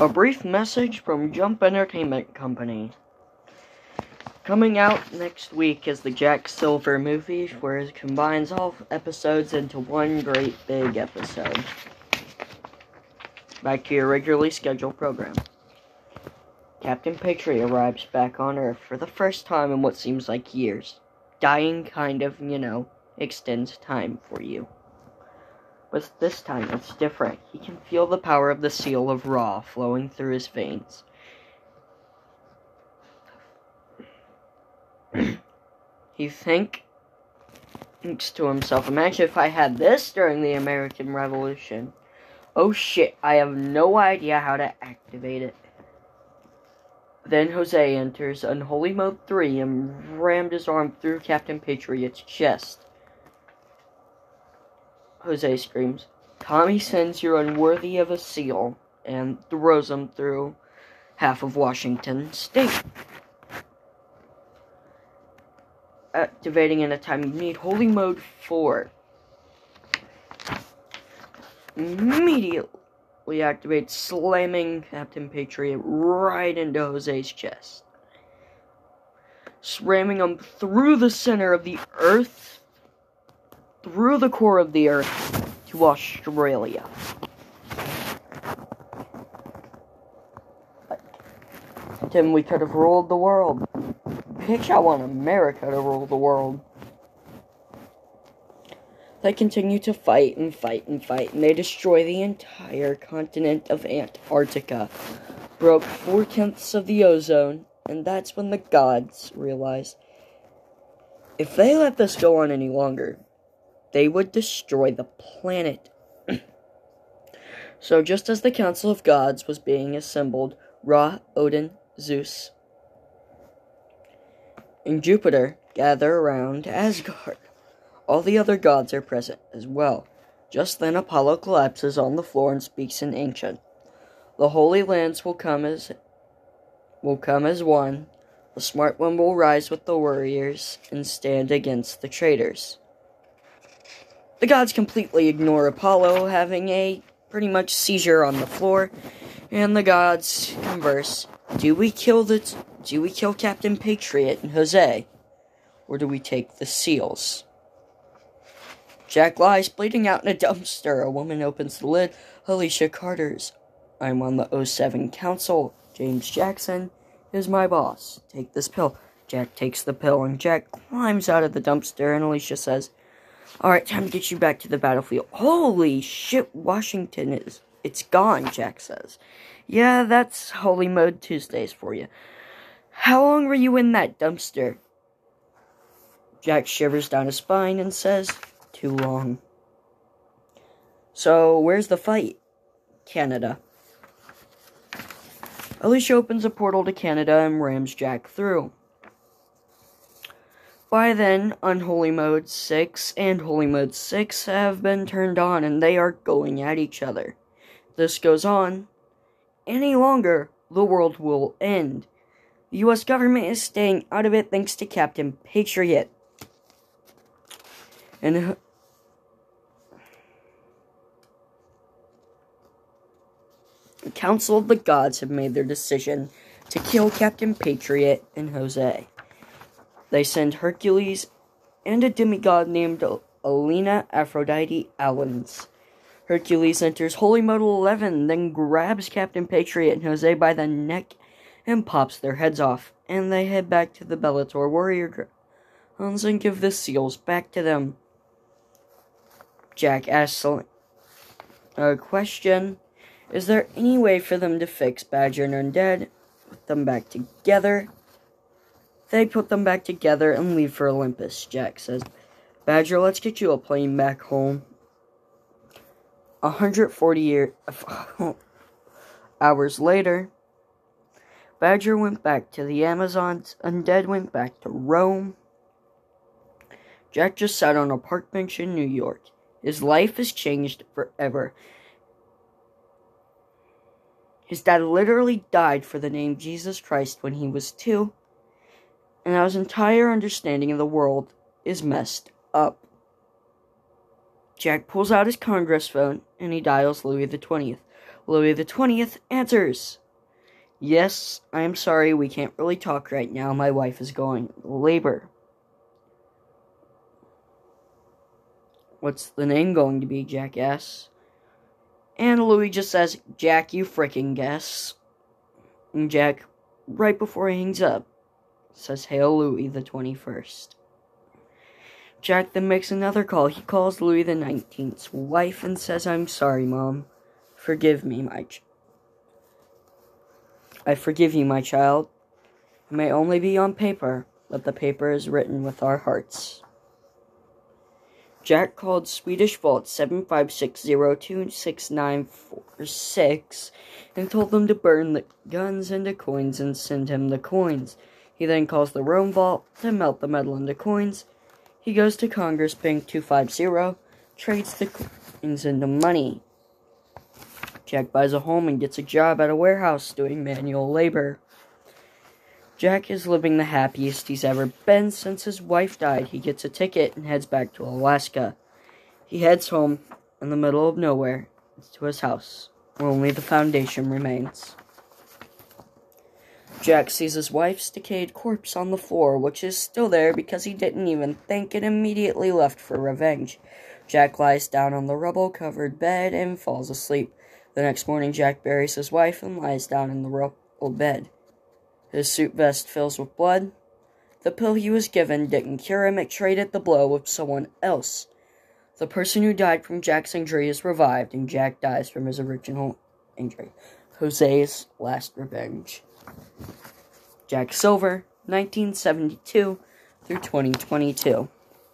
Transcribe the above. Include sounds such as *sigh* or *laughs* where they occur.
A brief message from Jump Entertainment Company. Coming out next week is the Jack Silver movie, where it combines all episodes into one great big episode. Back to your regularly scheduled program. Captain Patriot arrives back on Earth for the first time in what seems like years. Dying kind of, you know, extends time for you. But this time it's different. He can feel the power of the seal of Ra flowing through his veins. *clears throat* he think, thinks to himself, imagine if I had this during the American Revolution. Oh shit, I have no idea how to activate it. Then Jose enters Unholy Mode 3 and rammed his arm through Captain Patriot's chest. Jose screams, Tommy sends you're unworthy of a seal, and throws him through half of Washington state. Activating in a time you need Holy Mode 4. Immediately we activate, slamming Captain Patriot right into Jose's chest. Slamming him through the center of the earth through the core of the Earth to Australia. Then we could have ruled the world. Bitch, I want America to rule the world. They continue to fight and fight and fight, and they destroy the entire continent of Antarctica. Broke four tenths of the ozone, and that's when the gods realized if they let this go on any longer, they would destroy the planet. so, just as the Council of Gods was being assembled, Ra, Odin, Zeus, and Jupiter gather around Asgard. All the other gods are present as well. Just then Apollo collapses on the floor and speaks in ancient. The Holy Lands will come as will come as one. The smart one will rise with the warriors and stand against the traitors. The gods completely ignore Apollo having a pretty much seizure on the floor, and the gods converse. Do we kill the do we kill Captain Patriot and Jose? Or do we take the seals? Jack lies bleeding out in a dumpster. A woman opens the lid. Alicia Carter's. I'm on the 07 Council. James Jackson is my boss. Take this pill. Jack takes the pill, and Jack climbs out of the dumpster, and Alicia says, Alright, time to get you back to the battlefield. Holy shit, Washington is. It's gone, Jack says. Yeah, that's Holy Mode Tuesdays for you. How long were you in that dumpster? Jack shivers down his spine and says, Too long. So, where's the fight? Canada. Alicia opens a portal to Canada and rams Jack through. By then, Unholy Mode 6 and Holy Mode 6 have been turned on and they are going at each other. This goes on any longer, the world will end. The US government is staying out of it thanks to Captain Patriot. And the Council of the Gods have made their decision to kill Captain Patriot and Jose. They send Hercules and a demigod named Alina Aphrodite Allens. Hercules enters Holy Mode 11, then grabs Captain Patriot and Jose by the neck and pops their heads off, and they head back to the Bellator warrior grounds and give the seals back to them. Jack asks a question Is there any way for them to fix Badger and Undead, put them back together? They put them back together and leave for Olympus, Jack says. Badger, let's get you a plane back home. 140 year, *laughs* hours later, Badger went back to the Amazons, Undead went back to Rome. Jack just sat on a park bench in New York. His life has changed forever. His dad literally died for the name Jesus Christ when he was two and how his entire understanding of the world is messed up. Jack pulls out his Congress phone and he dials Louis the Twentieth. Louis the Twentieth answers, Yes, I am sorry, we can't really talk right now. My wife is going labor. What's the name going to be? Jack asks. And Louis just says, Jack, you fricking guess. And Jack, right before he hangs up, says, Hail Louis the 21st. Jack then makes another call. He calls Louis the 19th's wife and says, I'm sorry, Mom. Forgive me, my ch- I forgive you, my child. It may only be on paper, but the paper is written with our hearts. Jack called Swedish Vault 756026946 and told them to burn the guns into coins and send him the coins. He then calls the Rome Vault to melt the metal into coins. He goes to Congress Bank 250, trades the coins into money. Jack buys a home and gets a job at a warehouse doing manual labor. Jack is living the happiest he's ever been since his wife died. He gets a ticket and heads back to Alaska. He heads home in the middle of nowhere to his house, where only the foundation remains. Jack sees his wife's decayed corpse on the floor, which is still there because he didn't even think and immediately left for revenge. Jack lies down on the rubble covered bed and falls asleep. The next morning, Jack buries his wife and lies down in the rubble bed. His suit vest fills with blood. The pill he was given didn't cure him, it traded the blow with someone else. The person who died from Jack's injury is revived, and Jack dies from his original injury. Jose's Last Revenge. Jack Silver, 1972 through 2022.